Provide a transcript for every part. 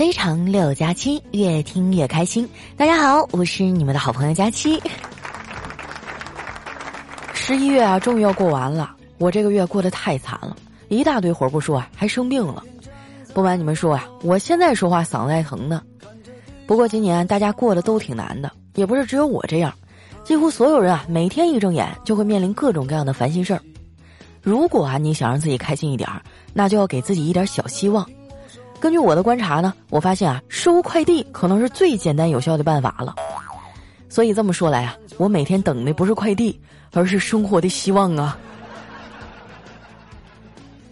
非常六加七，越听越开心。大家好，我是你们的好朋友佳期。十一月啊，终于要过完了，我这个月过得太惨了，一大堆活不说啊，还生病了。不瞒你们说啊，我现在说话嗓子还疼呢。不过今年大家过得都挺难的，也不是只有我这样，几乎所有人啊，每天一睁眼就会面临各种各样的烦心事儿。如果啊，你想让自己开心一点儿，那就要给自己一点小希望。根据我的观察呢，我发现啊，收快递可能是最简单有效的办法了。所以这么说来啊，我每天等的不是快递，而是生活的希望啊。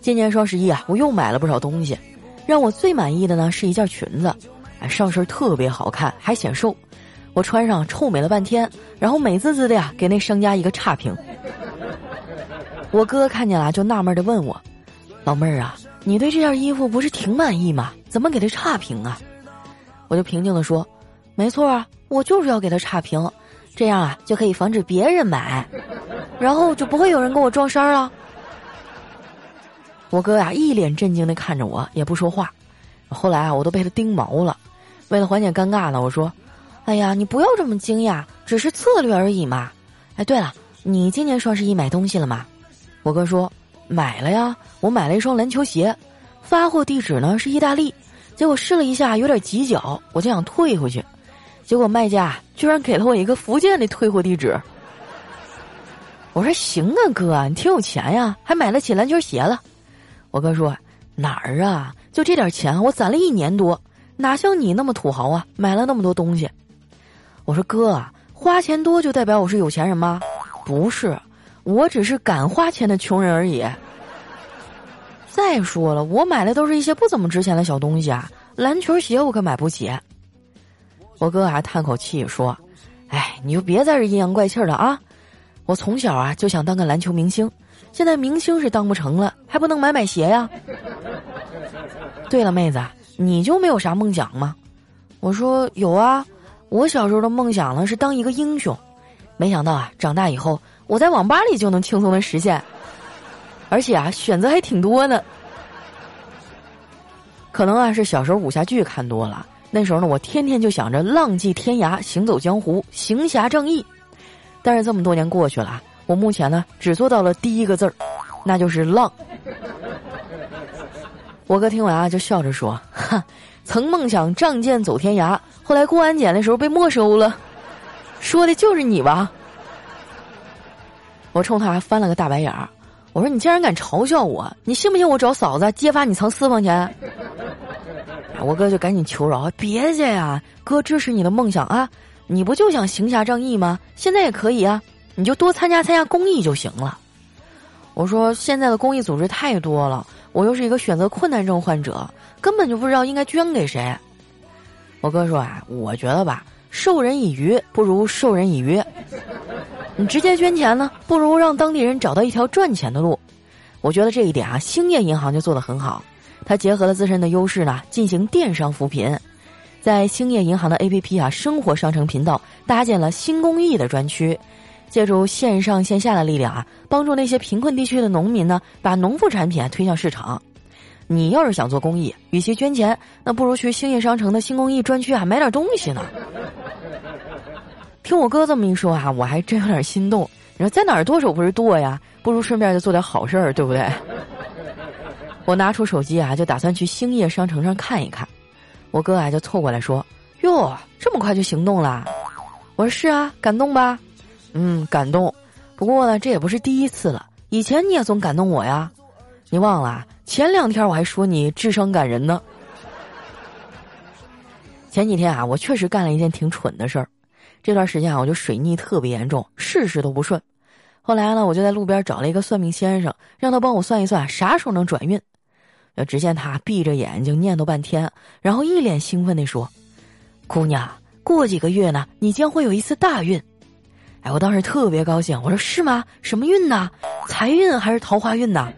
今年双十一啊，我又买了不少东西，让我最满意的呢是一件裙子，哎，上身特别好看，还显瘦。我穿上臭美了半天，然后美滋滋的呀，给那商家一个差评。我哥看见了就纳闷的问我：“老妹儿啊。”你对这件衣服不是挺满意吗？怎么给他差评啊？我就平静的说：“没错啊，我就是要给他差评，这样啊就可以防止别人买，然后就不会有人跟我撞衫了。”我哥呀一脸震惊的看着我，也不说话。后来啊，我都被他盯毛了。为了缓解尴尬呢，我说：“哎呀，你不要这么惊讶，只是策略而已嘛。”哎，对了，你今年双十一买东西了吗？我哥说。买了呀，我买了一双篮球鞋，发货地址呢是意大利，结果试了一下有点挤脚，我就想退回去，结果卖家居然给了我一个福建的退货地址。我说行啊哥，你挺有钱呀，还买得起篮球鞋了。我哥说哪儿啊，就这点钱我攒了一年多，哪像你那么土豪啊，买了那么多东西。我说哥，花钱多就代表我是有钱人吗？不是。我只是敢花钱的穷人而已。再说了，我买的都是一些不怎么值钱的小东西啊，篮球鞋我可买不起。我哥还叹口气说：“哎，你就别在这阴阳怪气了啊！我从小啊就想当个篮球明星，现在明星是当不成了，还不能买买鞋呀。”对了，妹子，你就没有啥梦想吗？我说有啊，我小时候的梦想呢是当一个英雄，没想到啊长大以后。我在网吧里就能轻松的实现，而且啊，选择还挺多呢。可能啊是小时候武侠剧看多了，那时候呢，我天天就想着浪迹天涯、行走江湖、行侠仗义。但是这么多年过去了，我目前呢只做到了第一个字儿，那就是浪。我哥听完啊就笑着说：“ 哈，曾梦想仗剑走天涯，后来过安检的时候被没收了。”说的就是你吧？我冲他翻了个大白眼儿，我说：“你竟然敢嘲笑我！你信不信我找嫂子揭发你藏私房钱？”我哥就赶紧求饶：“别介呀，哥支持你的梦想啊！你不就想行侠仗义吗？现在也可以啊，你就多参加参加公益就行了。”我说：“现在的公益组织太多了，我又是一个选择困难症患者，根本就不知道应该捐给谁。”我哥说：“啊，我觉得吧，授人以鱼不如授人以渔。”你直接捐钱呢，不如让当地人找到一条赚钱的路。我觉得这一点啊，兴业银行就做得很好。它结合了自身的优势呢，进行电商扶贫，在兴业银行的 APP 啊生活商城频道搭建了新公益的专区，借助线上线下的力量啊，帮助那些贫困地区的农民呢，把农副产品啊推向市场。你要是想做公益，与其捐钱，那不如去兴业商城的新公益专区啊买点东西呢。听我哥这么一说啊，我还真有点心动。你说在哪儿剁手不是剁呀？不如顺便就做点好事儿，对不对？我拿出手机啊，就打算去兴业商城上看一看。我哥啊就凑过来说：“哟，这么快就行动了？”我说：“是啊，感动吧？”“嗯，感动。不过呢，这也不是第一次了。以前你也总感动我呀。你忘了？前两天我还说你智商感人呢。前几天啊，我确实干了一件挺蠢的事儿。”这段时间啊，我就水逆特别严重，事事都不顺。后来呢，我就在路边找了一个算命先生，让他帮我算一算啥时候能转运。只见他闭着眼睛念叨半天，然后一脸兴奋地说：“姑娘，过几个月呢，你将会有一次大运。”哎，我当时特别高兴，我说：“是吗？什么运呢？财运还是桃花运呢？”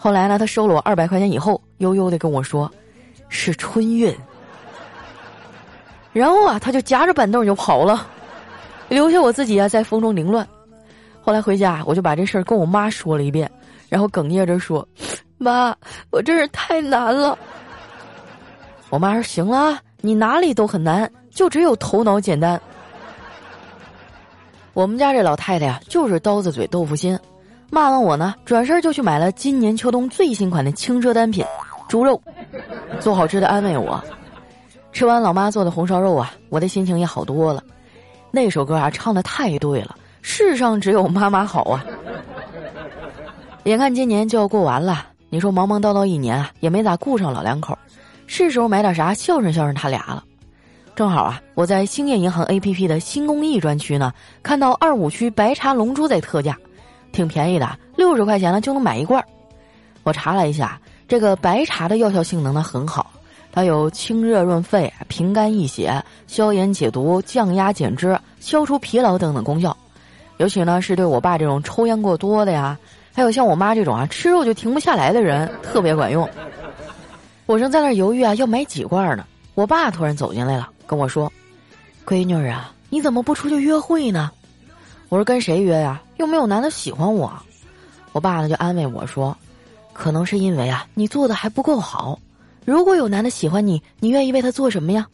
后来呢，他收了我二百块钱以后，悠悠的跟我说：“是春运。”然后啊，他就夹着板凳就跑了，留下我自己啊在风中凌乱。后来回家，我就把这事儿跟我妈说了一遍，然后哽咽着说：“妈，我真是太难了。”我妈说：“行了，你哪里都很难，就只有头脑简单。”我们家这老太太呀，就是刀子嘴豆腐心，骂完我呢，转身就去买了今年秋冬最新款的轻奢单品——猪肉，做好吃的安慰我。吃完老妈做的红烧肉啊，我的心情也好多了。那首歌啊，唱的太对了，世上只有妈妈好啊！眼看今年就要过完了，你说忙忙叨叨一年啊，也没咋顾上老两口。是时候买点啥孝顺孝顺他俩了。正好啊，我在兴业银行 A P P 的新公益专区呢，看到二五区白茶龙珠在特价，挺便宜的，六十块钱呢就能买一罐。我查了一下，这个白茶的药效性能呢很好，它有清热润肺、平肝益血、消炎解毒、降压减脂、消除疲劳等等功效。尤其呢是对我爸这种抽烟过多的呀，还有像我妈这种啊吃肉就停不下来的人，特别管用。我正在那犹豫啊，要买几罐呢？我爸突然走进来了，跟我说：“闺女儿啊，你怎么不出去约会呢？”我说：“跟谁约呀？又没有男的喜欢我。”我爸呢就安慰我说：“可能是因为啊，你做的还不够好。如果有男的喜欢你，你愿意为他做什么呀？”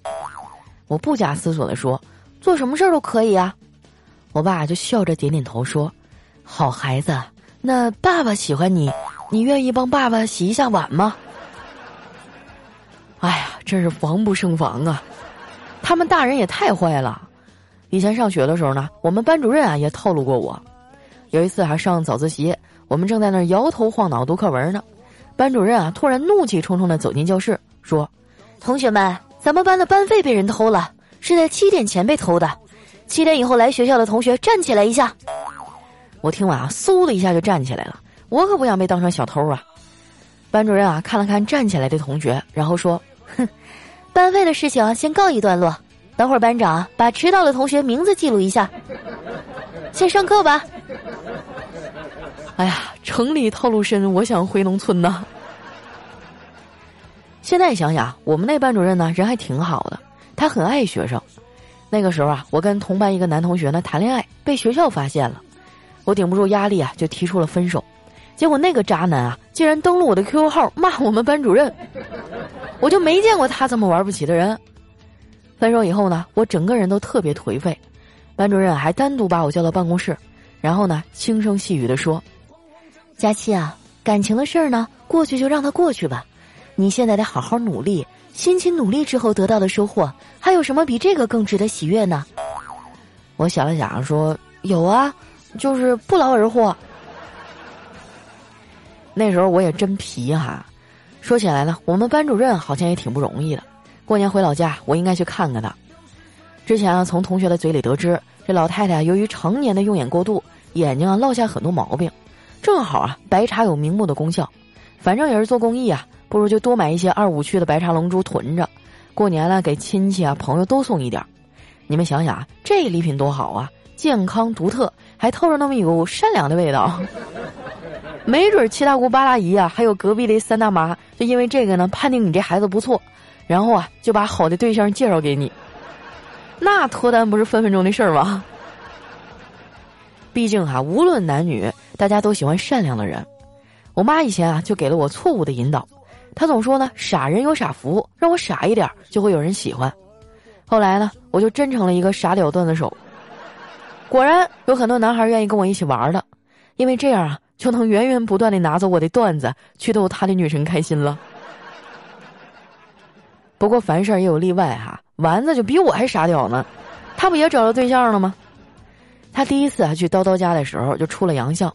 我不假思索的说：“做什么事儿都可以啊。”我爸就笑着点点头说：“好孩子，那爸爸喜欢你，你愿意帮爸爸洗一下碗吗？”哎呀，真是防不胜防啊！他们大人也太坏了。以前上学的时候呢，我们班主任啊也套路过我。有一次还上早自习，我们正在那儿摇头晃脑读课文呢，班主任啊突然怒气冲冲的走进教室，说：“同学们，咱们班的班费被人偷了，是在七点前被偷的。七点以后来学校的同学站起来一下。”我听完啊，嗖的一下就站起来了。我可不想被当成小偷啊！班主任啊看了看站起来的同学，然后说。哼，班费的事情先告一段落。等会儿班长把迟到的同学名字记录一下。先上课吧。哎呀，城里套路深，我想回农村呐。现在想想，我们那班主任呢，人还挺好的，他很爱学生。那个时候啊，我跟同班一个男同学呢谈恋爱，被学校发现了，我顶不住压力啊，就提出了分手。结果那个渣男啊，竟然登录我的 QQ 号骂我们班主任。我就没见过他这么玩不起的人。分手以后呢，我整个人都特别颓废。班主任还单独把我叫到办公室，然后呢，轻声细语的说：“佳期啊，感情的事儿呢，过去就让它过去吧。你现在得好好努力，辛勤努力之后得到的收获，还有什么比这个更值得喜悦呢？”我想了想说：“有啊，就是不劳而获。”那时候我也真皮哈。说起来呢，我们班主任好像也挺不容易的。过年回老家，我应该去看看他。之前啊，从同学的嘴里得知，这老太太由于常年的用眼过度，眼睛啊落下很多毛病。正好啊，白茶有明目的功效，反正也是做公益啊，不如就多买一些二五区的白茶龙珠囤着，过年了给亲戚啊朋友都送一点。你们想想啊，这礼品多好啊，健康独特，还透着那么一股善良的味道。没准七大姑八大姨啊，还有隔壁的三大妈，就因为这个呢，判定你这孩子不错，然后啊，就把好的对象介绍给你，那脱单不是分分钟的事儿吗？毕竟哈，无论男女，大家都喜欢善良的人。我妈以前啊，就给了我错误的引导，她总说呢，傻人有傻福，让我傻一点就会有人喜欢。后来呢，我就真成了一个傻屌段子手，果然有很多男孩愿意跟我一起玩的，因为这样啊。就能源源不断的拿走我的段子，去逗他的女神开心了。不过凡事也有例外哈，丸子就比我还傻屌呢，他不也找到对象了吗？他第一次啊去叨叨家的时候就出了洋相，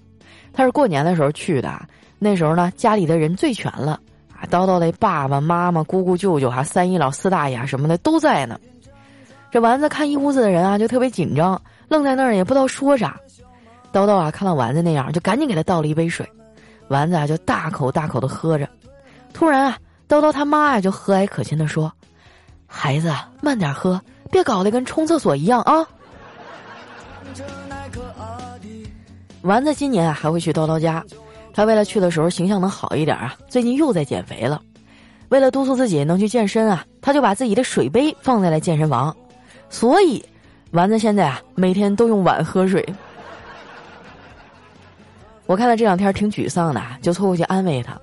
他是过年的时候去的，那时候呢家里的人最全了啊，叨叨的爸爸妈妈、姑姑、舅舅哈、三姨老、四大爷什么的都在呢。这丸子看一屋子的人啊，就特别紧张，愣在那儿也不知道说啥。叨叨啊，看到丸子那样，就赶紧给他倒了一杯水。丸子啊，就大口大口的喝着。突然啊，叨叨他妈呀，就和蔼可亲的说：“孩子，慢点喝，别搞得跟冲厕所一样啊。”丸子今年啊还会去叨叨家，他为了去的时候形象能好一点啊，最近又在减肥了。为了督促自己能去健身啊，他就把自己的水杯放在了健身房，所以丸子现在啊每天都用碗喝水。我看他这两天挺沮丧的，就凑过去安慰他。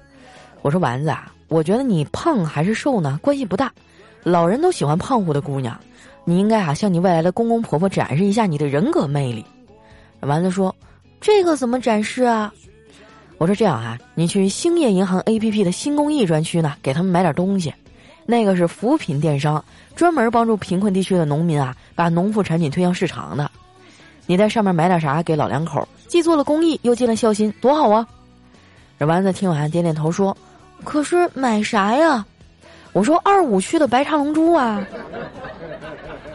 我说：“丸子啊，我觉得你胖还是瘦呢，关系不大。老人都喜欢胖乎的姑娘，你应该啊向你未来的公公婆婆展示一下你的人格魅力。”丸子说：“这个怎么展示啊？”我说：“这样啊，你去兴业银行 A P P 的新公益专区呢，给他们买点东西。那个是扶贫电商，专门帮助贫困地区的农民啊，把农副产品推向市场的。你在上面买点啥给老两口，既做了公益，又尽了孝心，多好啊！”这丸子听完点点头说：“可是买啥呀？”我说：“二五区的白茶龙珠啊。”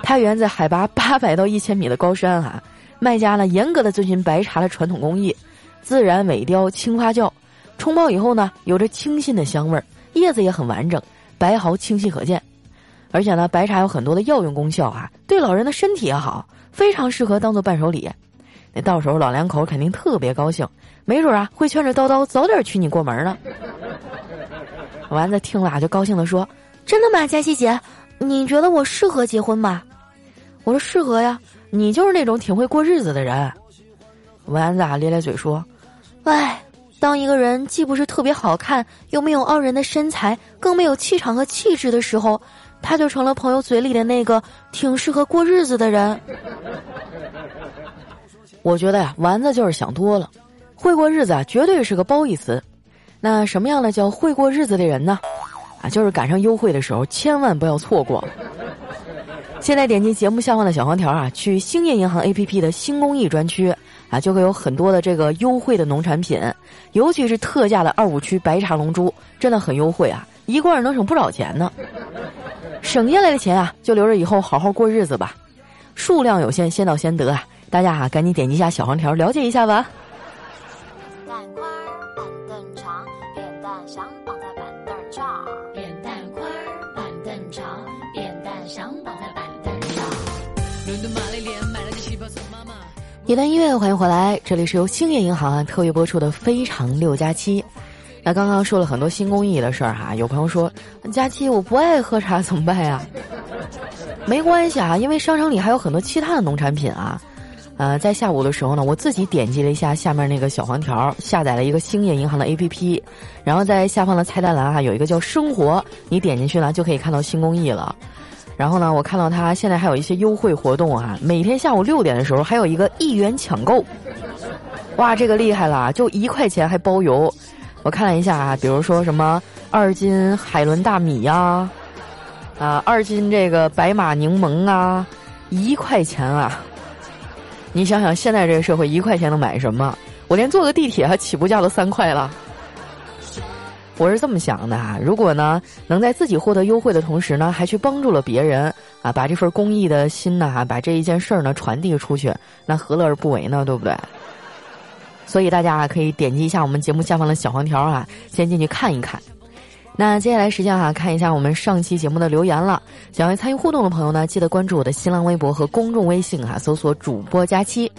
它源自海拔八百到一千米的高山啊，卖家呢严格的遵循白茶的传统工艺。自然萎凋轻发酵，冲泡以后呢，有着清新的香味儿，叶子也很完整，白毫清晰可见。而且呢，白茶有很多的药用功效啊，对老人的身体也好，非常适合当做伴手礼。那到时候老两口肯定特别高兴，没准啊会劝着叨叨早点娶你过门呢。丸子听了就高兴的说：“真的吗，佳琪姐？你觉得我适合结婚吗？”我说：“适合呀，你就是那种挺会过日子的人。”丸子啊咧咧嘴说。唉，当一个人既不是特别好看，又没有傲人的身材，更没有气场和气质的时候，他就成了朋友嘴里的那个挺适合过日子的人。我觉得呀，丸子就是想多了，会过日子啊，绝对是个褒义词。那什么样的叫会过日子的人呢？啊，就是赶上优惠的时候，千万不要错过。现在点击节目下方的小黄条啊，去兴业银行 APP 的新公益专区。啊，就会有很多的这个优惠的农产品，尤其是特价的二五区白茶龙珠，真的很优惠啊，一罐能省不少钱呢。省下来的钱啊，就留着以后好好过日子吧。数量有限，先到先得啊！大家啊，赶紧点击一下小黄条，了解一下吧。蛋想绑在板凳上，扁担宽，板凳长，扁担想绑在板凳上。伦敦玛丽莲买了件旗袍送妈妈一段音乐，欢迎回来，这里是由兴业银行啊特约播出的《非常六加七》。那刚刚说了很多新公益的事儿哈，有朋友说：“佳期我不爱喝茶怎么办呀？”没关系啊，因为商场里还有很多其他的农产品啊。呃，在下午的时候呢，我自己点击了一下下面那个小黄条，下载了一个兴业银行的 APP，然后在下方的菜单栏啊有一个叫“生活”，你点进去呢就可以看到新公益了。然后呢，我看到他现在还有一些优惠活动啊，每天下午六点的时候还有一个一元抢购，哇，这个厉害了，就一块钱还包邮。我看了一下啊，比如说什么二斤海伦大米呀，啊，二斤这个白马柠檬啊，一块钱啊。你想想，现在这个社会一块钱能买什么？我连坐个地铁还起步价都三块了。我是这么想的啊，如果呢能在自己获得优惠的同时呢，还去帮助了别人啊，把这份公益的心呢，把这一件事儿呢传递出去，那何乐而不为呢？对不对？所以大家啊可以点击一下我们节目下方的小黄条啊，先进去看一看。那接下来时间哈，看一下我们上期节目的留言了。想要参与互动的朋友呢，记得关注我的新浪微博和公众微信哈，搜索主播佳期。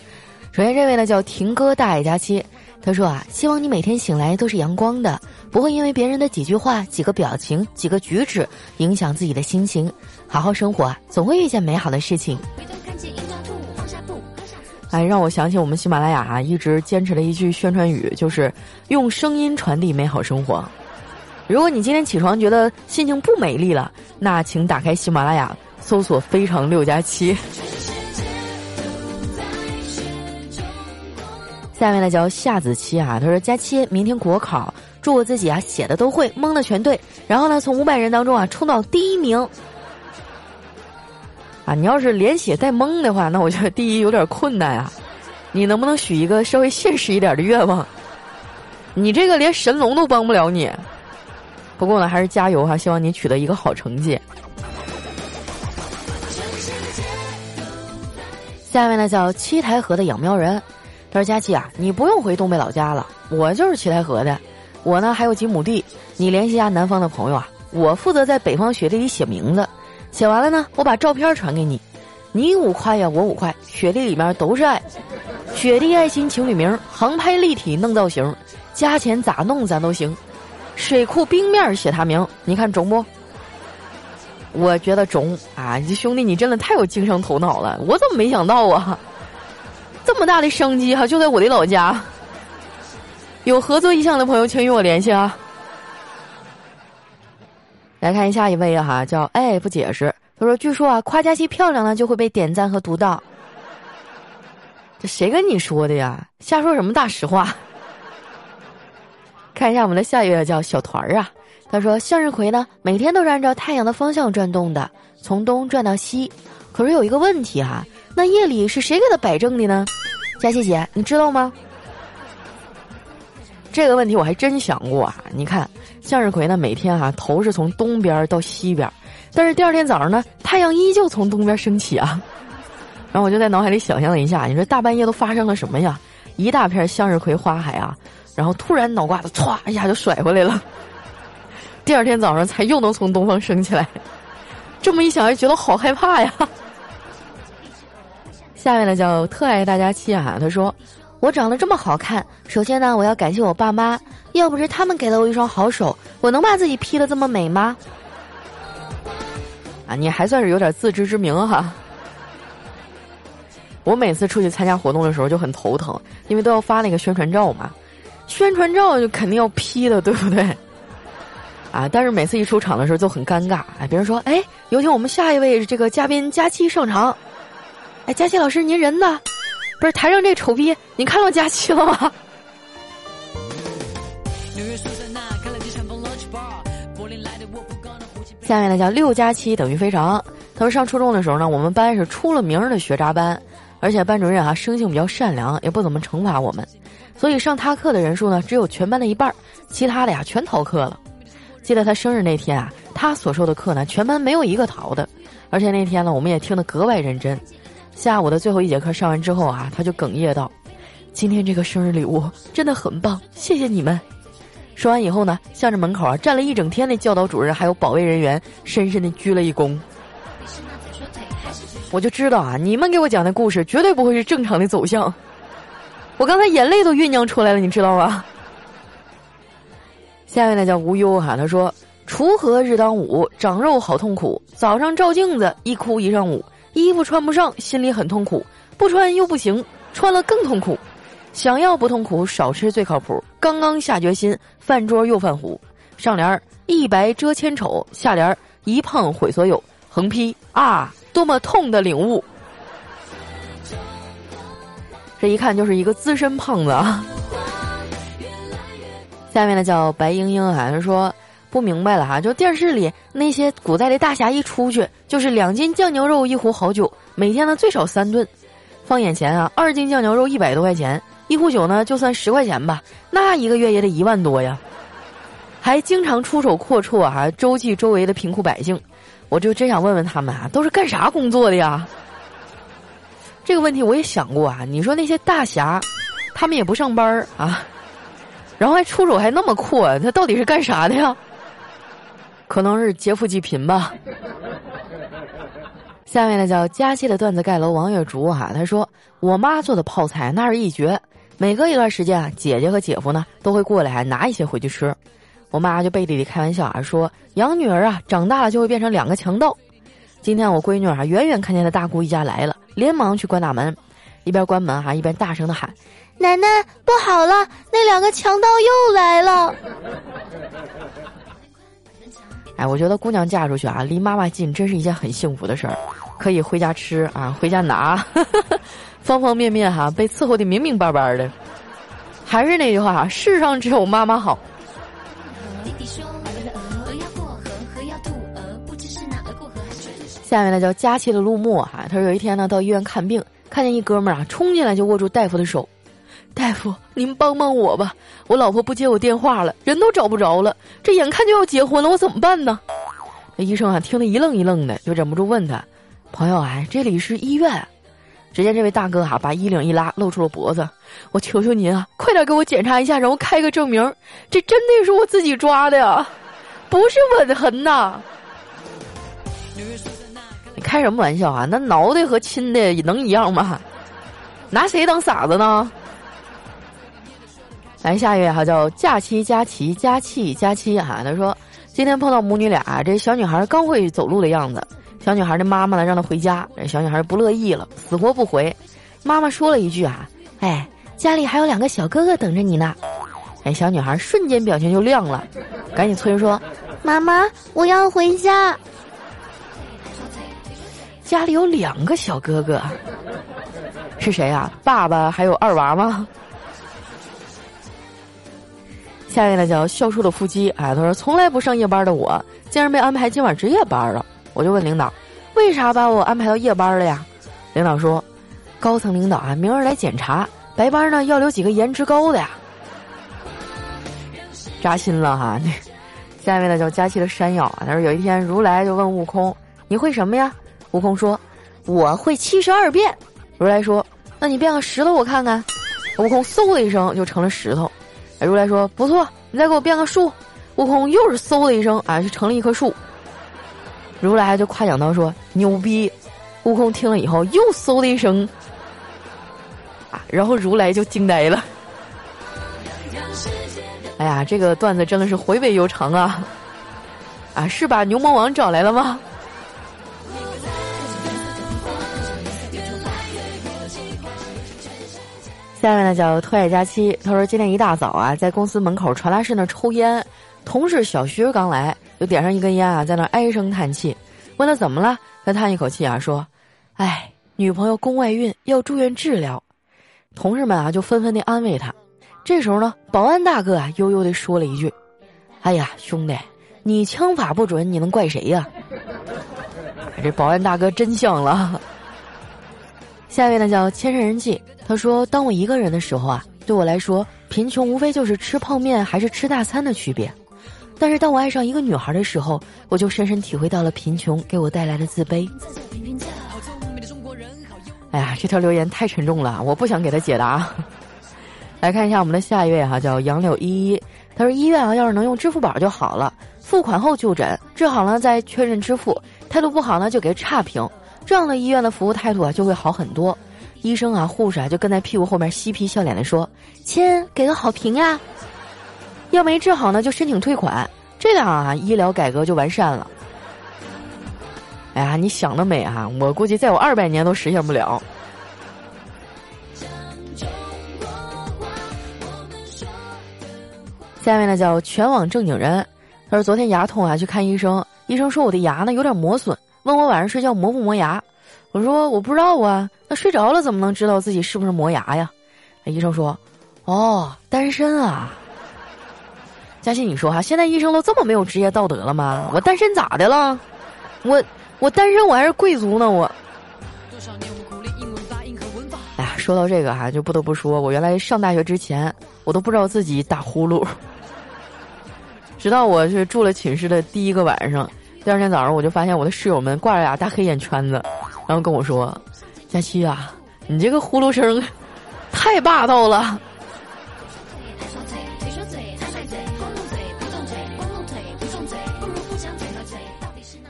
首先这位呢叫婷哥大爷佳期。他说啊，希望你每天醒来都是阳光的，不会因为别人的几句话、几个表情、几个举止影响自己的心情。好好生活啊，总会遇见美好的事情。哎，让我想起我们喜马拉雅啊，一直坚持的一句宣传语，就是用声音传递美好生活。如果你今天起床觉得心情不美丽了，那请打开喜马拉雅，搜索“非常六加七”。下面呢叫夏子期啊，他说：“佳期，明天国考，祝我自己啊写的都会，蒙的全对，然后呢从五百人当中啊冲到第一名。啊，你要是连写带蒙的话，那我觉得第一有点困难啊。你能不能许一个稍微现实一点的愿望？你这个连神龙都帮不了你。不过呢，还是加油哈，希望你取得一个好成绩。下面呢叫七台河的养喵人。”他说：“佳琪啊，你不用回东北老家了，我就是七台河的。我呢还有几亩地，你联系一下南方的朋友啊，我负责在北方雪地里写名字。写完了呢，我把照片传给你。你五块呀，我五块，雪地里面都是爱。雪地爱心情侣名，航拍立体弄造型，加钱咋弄咱都行。水库冰面写他名，你看中不？我觉得中啊！这兄弟你真的太有经商头脑了，我怎么没想到啊？”这么大的商机哈，就在我的老家。有合作意向的朋友，请与我联系啊。来看一下一位哈，叫哎不解释。他说：“据说啊，夸佳琪漂亮呢，就会被点赞和读到。这谁跟你说的呀？瞎说什么大实话？”看一下我们的下一位叫小团儿啊。他说：“向日葵呢，每天都是按照太阳的方向转动的，从东转到西。可是有一个问题哈，那夜里是谁给它摆正的呢？佳琪姐，你知道吗？”这个问题我还真想过啊！你看，向日葵呢，每天哈头是从东边到西边，但是第二天早上呢，太阳依旧从东边升起啊。然后我就在脑海里想象了一下，你说大半夜都发生了什么呀？一大片向日葵花海啊，然后突然脑瓜子歘一下就甩回来了，第二天早上才又能从东方升起来。这么一想，就觉得好害怕呀。下面呢叫特爱大家期啊，他说。我长得这么好看，首先呢，我要感谢我爸妈，要不是他们给了我一双好手，我能把自己 P 的这么美吗？啊，你还算是有点自知之明哈。我每次出去参加活动的时候就很头疼，因为都要发那个宣传照嘛，宣传照就肯定要 P 的，对不对？啊，但是每次一出场的时候就很尴尬，哎，别人说，哎，有请我们下一位这个嘉宾佳期上场，哎，佳期老师您人呢？不是台上这丑逼，你看到佳期了吗？下面呢叫六加七等于非常。他说上初中的时候呢，我们班是出了名的学渣班，而且班主任啊生性比较善良，也不怎么惩罚我们，所以上他课的人数呢只有全班的一半，其他的呀全逃课了。记得他生日那天啊，他所授的课呢全班没有一个逃的，而且那天呢我们也听得格外认真。下午的最后一节课上完之后啊，他就哽咽道：“今天这个生日礼物真的很棒，谢谢你们。”说完以后呢，向着门口啊站了一整天的教导主任还有保卫人员，深深的鞠了一躬。我就知道啊，你们给我讲的故事绝对不会是正常的走向。我刚才眼泪都酝酿出来了，你知道吗？下面呢叫无忧哈，他说：“锄禾日当午，长肉好痛苦。早上照镜子，一哭一上午。”衣服穿不上，心里很痛苦；不穿又不行，穿了更痛苦。想要不痛苦，少吃最靠谱。刚刚下决心，饭桌又犯糊。上联儿一白遮千丑，下联一胖毁所有。横批啊，多么痛的领悟！这一看就是一个资深胖子啊。下面呢叫白英英，好像说。不明白了哈，就电视里那些古代的大侠一出去就是两斤酱牛肉一壶好酒，每天呢最少三顿。放眼前啊，二斤酱牛肉一百多块钱，一壶酒呢就算十块钱吧，那一个月也得一万多呀。还经常出手阔绰啊，周济周围的贫苦百姓。我就真想问问他们啊，都是干啥工作的呀？这个问题我也想过啊。你说那些大侠，他们也不上班儿啊，然后还出手还那么阔，他到底是干啥的呀？可能是劫富济贫吧。下面呢叫佳期的段子盖楼王月竹哈，他说我妈做的泡菜那是一绝，每隔一段时间啊，姐姐和姐夫呢都会过来还拿一些回去吃。我妈就背地里开玩笑啊说，养女儿啊长大了就会变成两个强盗。今天我闺女啊远远看见她大姑一家来了，连忙去关大门，一边关门哈一边大声的喊：“奶奶不好了，那两个强盗又来了。”哎，我觉得姑娘嫁出去啊，离妈妈近，真是一件很幸福的事儿，可以回家吃啊，回家拿，方方面面哈，被伺候的明明白白的。还是那句话，世上只有妈妈好。下面呢叫佳期的陆墨哈，他说有一天呢到医院看病，看见一哥们儿啊冲进来就握住大夫的手。大夫，您帮帮我吧！我老婆不接我电话了，人都找不着了。这眼看就要结婚了，我怎么办呢？那医生啊，听得一愣一愣的，就忍不住问他：“朋友啊，这里是医院。”只见这位大哥哈，把衣领一拉，露出了脖子。我求求您啊，快点给我检查一下，然后开个证明。这真的是我自己抓的呀，不是吻痕呐！开什么玩笑啊？那挠的和亲的能一样吗？拿谁当傻子呢？来下一位哈，叫假期佳琪佳气佳期哈。他说今天碰到母女俩，这小女孩刚会走路的样子。小女孩的妈妈呢让她回家，这小女孩不乐意了，死活不回。妈妈说了一句啊，哎，家里还有两个小哥哥等着你呢。哎，小女孩瞬间表情就亮了，赶紧催说，妈妈，我要回家。家里有两个小哥哥，是谁呀？爸爸还有二娃吗？下面呢叫笑出的腹肌，哎，他说从来不上夜班的我，竟然被安排今晚值夜班了。我就问领导，为啥把我安排到夜班了呀？领导说，高层领导啊，明儿来检查，白班呢要留几个颜值高的呀。扎心了哈！那 下面呢叫佳期的山药，他说有一天如来就问悟空，你会什么呀？悟空说，我会七十二变。如来说，那你变个石头我看看。悟空嗖的一声就成了石头。如来说：“不错，你再给我变个树。”悟空又是嗖的一声，啊，就成了一棵树。如来就夸奖道：“说牛逼！”悟空听了以后又嗖的一声，啊，然后如来就惊呆了。哎呀，这个段子真的是回味悠长啊！啊，是把牛魔王找来了吗？下面呢叫特爱佳期，他说今天一大早啊，在公司门口传达室那抽烟，同事小徐刚来，就点上一根烟啊，在那唉声叹气。问他怎么了，他叹一口气啊，说：“哎，女朋友宫外孕要住院治疗。”同事们啊就纷纷的安慰他。这时候呢，保安大哥啊悠悠的说了一句：“哎呀，兄弟，你枪法不准，你能怪谁呀？”这保安大哥真香了。下一位呢叫千山人迹，他说：“当我一个人的时候啊，对我来说，贫穷无非就是吃泡面还是吃大餐的区别。但是当我爱上一个女孩的时候，我就深深体会到了贫穷给我带来的自卑。”哎呀，这条留言太沉重了，我不想给他解答。来看一下我们的下一位哈，叫杨柳依依，他说：“医院啊，要是能用支付宝就好了，付款后就诊，治好了再确认支付，态度不好呢就给差评。”这样的医院的服务态度啊就会好很多，医生啊护士啊就跟在屁股后面嬉皮笑脸的说：“亲，给个好评啊！”要没治好呢就申请退款，这样啊医疗改革就完善了。哎呀，你想得美啊！我估计再有二百年都实现不了。下面呢叫全网正经人，他说昨天牙痛啊去看医生，医生说我的牙呢有点磨损。问我晚上睡觉磨不磨牙？我说我不知道啊。那睡着了怎么能知道自己是不是磨牙呀？医生说：“哦，单身啊。”嘉欣，你说哈，现在医生都这么没有职业道德了吗？我单身咋的了？我我单身我还是贵族呢我。哎呀，说到这个哈，就不得不说，我原来上大学之前，我都不知道自己打呼噜，直到我是住了寝室的第一个晚上。第二天早上，我就发现我的室友们挂着俩大黑眼圈子，然后跟我说：“佳期啊，你这个呼噜声太霸道了。”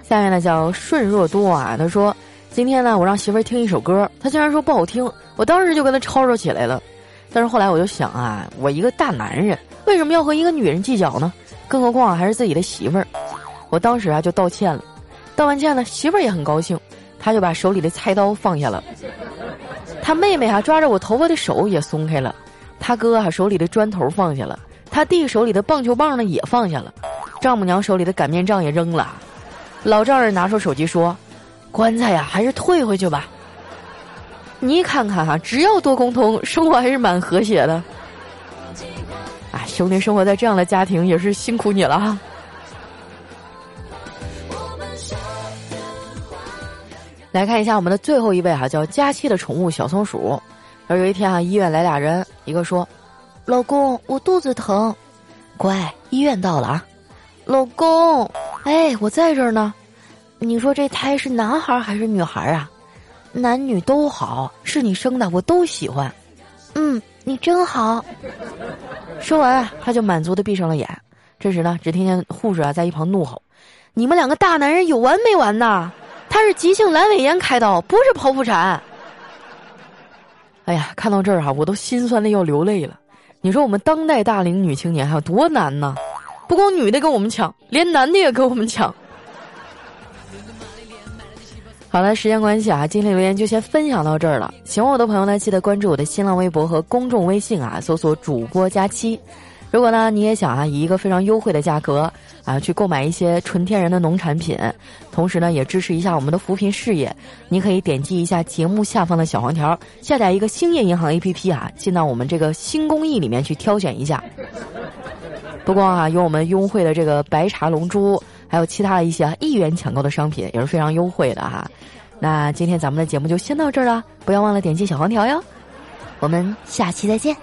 下面呢叫顺若多啊，他说：“今天呢，我让媳妇儿听一首歌，他竟然说不好听，我当时就跟他吵吵起来了。但是后来我就想啊，我一个大男人为什么要和一个女人计较呢？更何况还是自己的媳妇儿。”我当时啊就道歉了，道完歉呢，媳妇儿也很高兴，他就把手里的菜刀放下了，他妹妹啊抓着我头发的手也松开了，他哥啊手里的砖头放下了，他弟手里的棒球棒呢也放下了，丈母娘手里的擀面杖也扔了，老丈人拿出手机说：“棺材呀还是退回去吧。”你看看哈，只要多沟通，生活还是蛮和谐的。哎，兄弟，生活在这样的家庭也是辛苦你了哈。来看一下我们的最后一位哈，叫佳期的宠物小松鼠。然后有一天啊，医院来俩人，一个说：“老公，我肚子疼。”乖，医院到了啊。老公，哎，我在这儿呢。你说这胎是男孩还是女孩啊？男女都好，是你生的，我都喜欢。嗯，你真好。说完啊，他就满足的闭上了眼。这时呢，只听见护士啊在一旁怒吼：“你们两个大男人有完没完呐？”他是急性阑尾炎开刀，不是剖腹产。哎呀，看到这儿哈，我都心酸的要流泪了。你说我们当代大龄女青年还有多难呢？不光女的跟我们抢，连男的也跟我们抢。好了，时间关系啊，今天留言就先分享到这儿了。喜欢我的朋友呢，记得关注我的新浪微博和公众微信啊，搜索“主播佳期”。如果呢，你也想啊，以一个非常优惠的价格啊，去购买一些纯天然的农产品，同时呢，也支持一下我们的扶贫事业，你可以点击一下节目下方的小黄条，下载一个兴业银行 APP 啊，进到我们这个新公益里面去挑选一下。不光啊，有我们优惠的这个白茶龙珠，还有其他的一些一元抢购的商品，也是非常优惠的哈。那今天咱们的节目就先到这儿了，不要忘了点击小黄条哟。我们下期再见。